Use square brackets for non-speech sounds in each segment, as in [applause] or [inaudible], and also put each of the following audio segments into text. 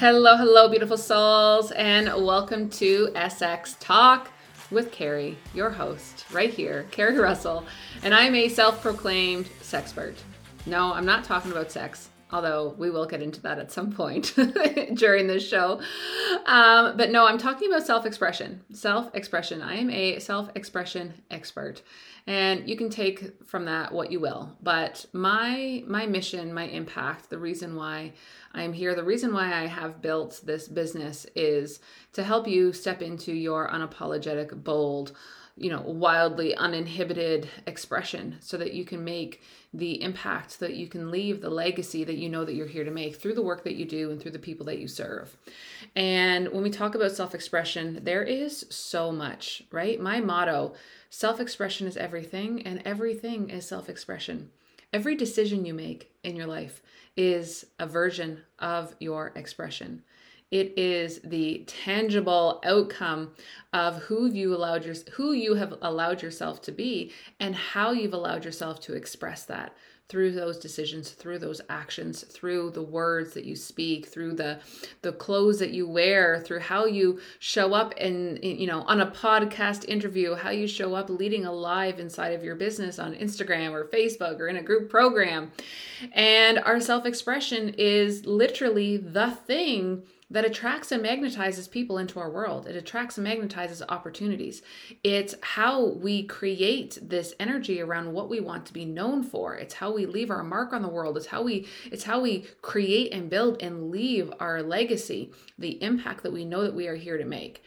Hello, hello, beautiful souls, and welcome to SX Talk with Kari, your host, right here, Kari Russell, and I'm a self proclaimed sexpert. No, I'm not talking about sex, although we will get into that at some point [laughs] during this show. Um, but no, I'm talking about self expression. Self expression. I am a self expression expert and you can take from that what you will but my my mission my impact the reason why i'm here the reason why i have built this business is to help you step into your unapologetic bold you know wildly uninhibited expression so that you can make the impact that you can leave the legacy that you know that you're here to make through the work that you do and through the people that you serve and when we talk about self-expression there is so much right my motto Self expression is everything, and everything is self expression. Every decision you make in your life is a version of your expression. It is the tangible outcome of who you allowed your, who you have allowed yourself to be and how you've allowed yourself to express that through those decisions through those actions through the words that you speak through the the clothes that you wear through how you show up in you know on a podcast interview how you show up leading a live inside of your business on Instagram or Facebook or in a group program. And our self-expression is literally the thing that attracts and magnetizes people into our world. It attracts and magnetizes opportunities. It's how we create this energy around what we want to be known for. It's how we leave our mark on the world. It's how we it's how we create and build and leave our legacy, the impact that we know that we are here to make.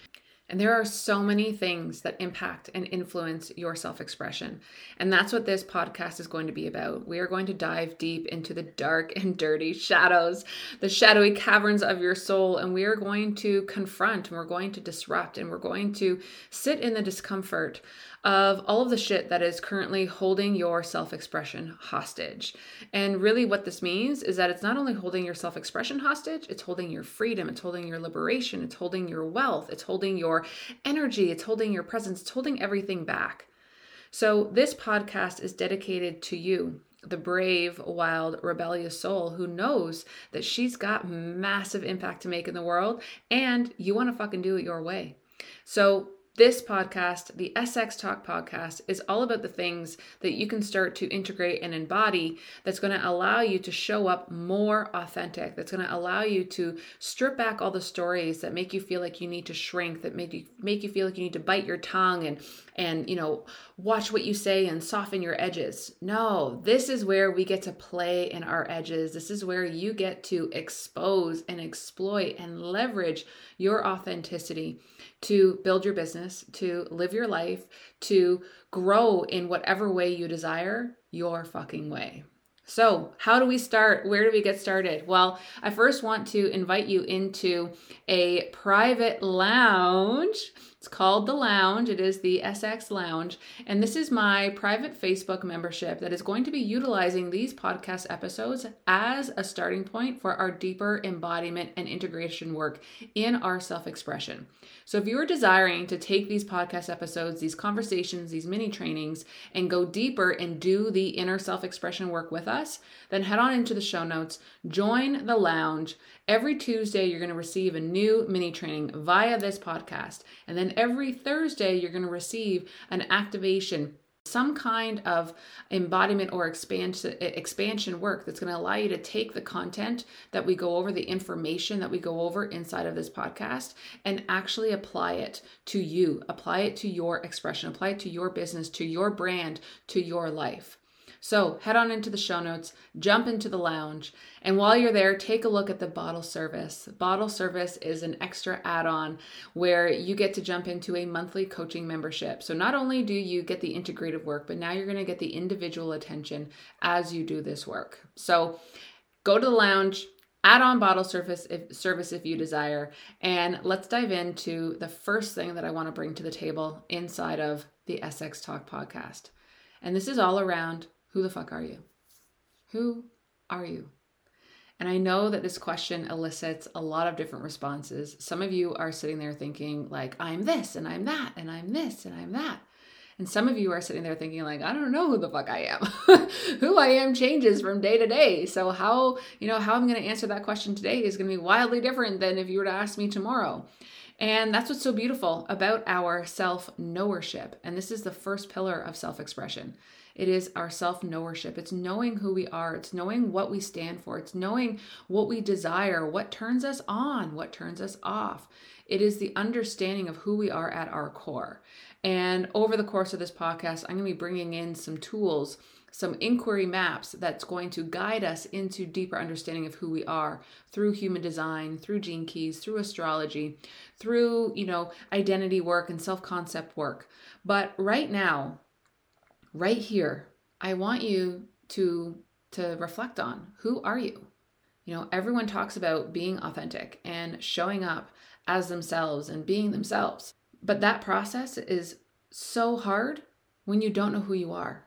And there are so many things that impact and influence your self expression. And that's what this podcast is going to be about. We are going to dive deep into the dark and dirty shadows, the shadowy caverns of your soul. And we are going to confront and we're going to disrupt and we're going to sit in the discomfort of all of the shit that is currently holding your self expression hostage. And really, what this means is that it's not only holding your self expression hostage, it's holding your freedom, it's holding your liberation, it's holding your wealth, it's holding your energy, it's holding your presence, it's holding everything back. So, this podcast is dedicated to you the brave, wild, rebellious soul who knows that she's got massive impact to make in the world and you want to fucking do it your way. So, this podcast, the SX Talk podcast, is all about the things that you can start to integrate and embody that's going to allow you to show up more authentic, that's going to allow you to strip back all the stories that make you feel like you need to shrink, that make you make you feel like you need to bite your tongue and and you know, watch what you say and soften your edges. No, this is where we get to play in our edges. This is where you get to expose and exploit and leverage your authenticity to build your business, to live your life, to grow in whatever way you desire, your fucking way. So, how do we start? Where do we get started? Well, I first want to invite you into a private lounge it's called The Lounge. It is the SX Lounge. And this is my private Facebook membership that is going to be utilizing these podcast episodes as a starting point for our deeper embodiment and integration work in our self expression. So if you are desiring to take these podcast episodes, these conversations, these mini trainings, and go deeper and do the inner self expression work with us, then head on into the show notes, join the lounge. Every Tuesday, you're going to receive a new mini training via this podcast. And then every Thursday, you're going to receive an activation some kind of embodiment or expansion expansion work that's going to allow you to take the content that we go over the information that we go over inside of this podcast and actually apply it to you. Apply it to your expression. Apply it to your business to your brand to your life so head on into the show notes, jump into the lounge, and while you're there, take a look at the bottle service. Bottle service is an extra add on where you get to jump into a monthly coaching membership. So not only do you get the integrative work, but now you're going to get the individual attention as you do this work. So go to the lounge, add on bottle service if, service if you desire and let's dive into the first thing that i want to bring to the table inside of the sx talk podcast and this is all around who the fuck are you? Who are you? And I know that this question elicits a lot of different responses. Some of you are sitting there thinking, like, I'm this and I'm that and I'm this and I'm that. And some of you are sitting there thinking, like, I don't know who the fuck I am. [laughs] who I am changes from day to day. So, how, you know, how I'm going to answer that question today is going to be wildly different than if you were to ask me tomorrow. And that's what's so beautiful about our self knowership. And this is the first pillar of self expression. It is our self knowership. It's knowing who we are. It's knowing what we stand for. It's knowing what we desire, what turns us on, what turns us off. It is the understanding of who we are at our core. And over the course of this podcast, I'm going to be bringing in some tools, some inquiry maps that's going to guide us into deeper understanding of who we are through human design, through gene keys, through astrology, through, you know, identity work and self-concept work. But right now, right here, I want you to to reflect on who are you? You know, everyone talks about being authentic and showing up as themselves and being themselves. But that process is so hard when you don't know who you are.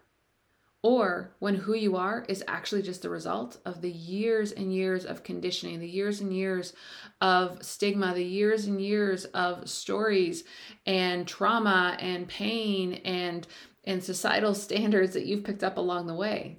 Or when who you are is actually just the result of the years and years of conditioning, the years and years of stigma, the years and years of stories and trauma and pain and, and societal standards that you've picked up along the way.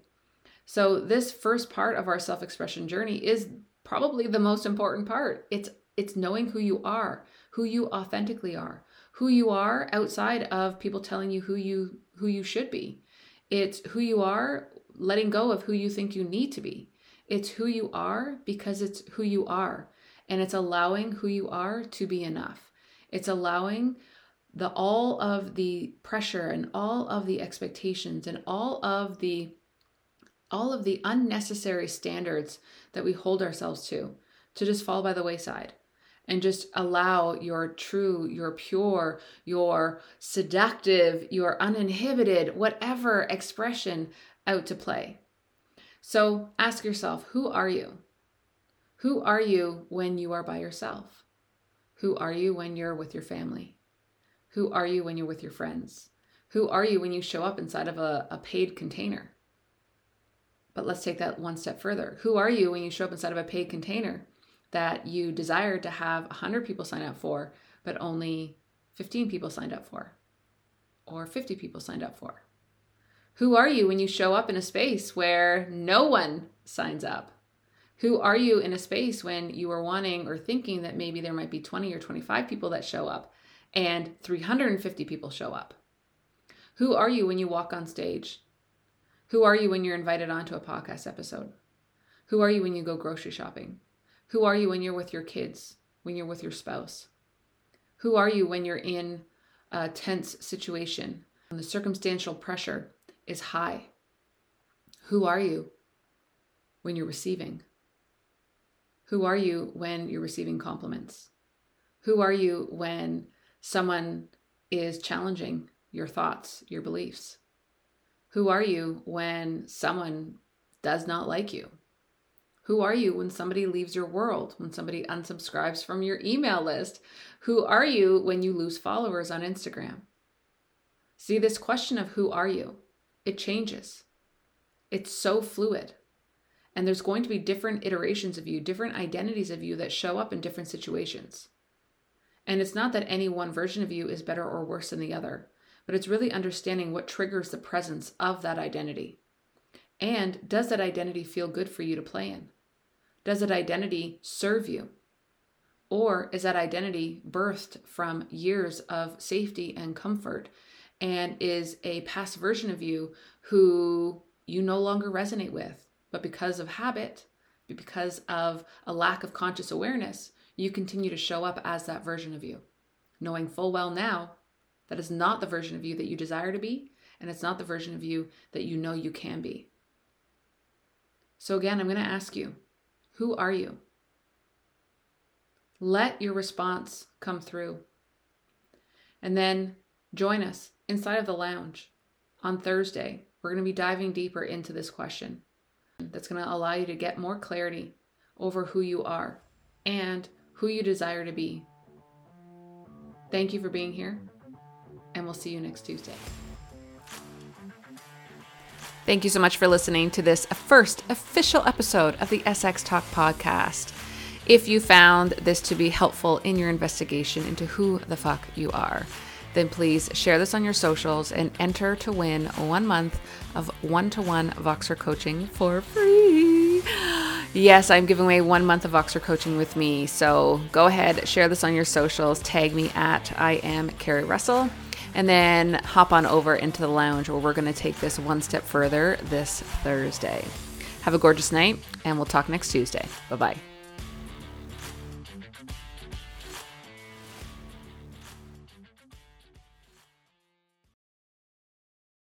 So, this first part of our self expression journey is probably the most important part. It's, it's knowing who you are, who you authentically are, who you are outside of people telling you who you who you should be. It's who you are, letting go of who you think you need to be. It's who you are because it's who you are. And it's allowing who you are to be enough. It's allowing the all of the pressure and all of the expectations and all of the all of the unnecessary standards that we hold ourselves to to just fall by the wayside and just allow your true, your pure, your seductive, your uninhibited, whatever expression out to play. So ask yourself who are you? Who are you when you are by yourself? Who are you when you're with your family? Who are you when you're with your friends? Who are you when you show up inside of a, a paid container? But let's take that one step further. Who are you when you show up inside of a paid container that you desire to have 100 people sign up for, but only 15 people signed up for, or 50 people signed up for? Who are you when you show up in a space where no one signs up? Who are you in a space when you are wanting or thinking that maybe there might be 20 or 25 people that show up and 350 people show up? Who are you when you walk on stage? Who are you when you're invited onto a podcast episode? Who are you when you go grocery shopping? Who are you when you're with your kids, when you're with your spouse? Who are you when you're in a tense situation and the circumstantial pressure is high? Who are you when you're receiving? Who are you when you're receiving compliments? Who are you when someone is challenging your thoughts, your beliefs? Who are you when someone does not like you? Who are you when somebody leaves your world, when somebody unsubscribes from your email list? Who are you when you lose followers on Instagram? See, this question of who are you, it changes. It's so fluid. And there's going to be different iterations of you, different identities of you that show up in different situations. And it's not that any one version of you is better or worse than the other, but it's really understanding what triggers the presence of that identity. And does that identity feel good for you to play in? Does that identity serve you? Or is that identity birthed from years of safety and comfort and is a past version of you who you no longer resonate with? But because of habit, because of a lack of conscious awareness, you continue to show up as that version of you, knowing full well now that is not the version of you that you desire to be, and it's not the version of you that you know you can be. So, again, I'm going to ask you who are you? Let your response come through. And then join us inside of the lounge on Thursday. We're going to be diving deeper into this question that's going to allow you to get more clarity over who you are and who you desire to be. Thank you for being here, and we'll see you next Tuesday. Thank you so much for listening to this first official episode of the SX Talk podcast. If you found this to be helpful in your investigation into who the fuck you are, then please share this on your socials and enter to win one month of one to one Voxer coaching for free. Yes, I'm giving away one month of Voxer coaching with me. So go ahead, share this on your socials, tag me at I am Kari Russell, and then hop on over into the lounge where we're going to take this one step further this Thursday. Have a gorgeous night, and we'll talk next Tuesday. Bye bye.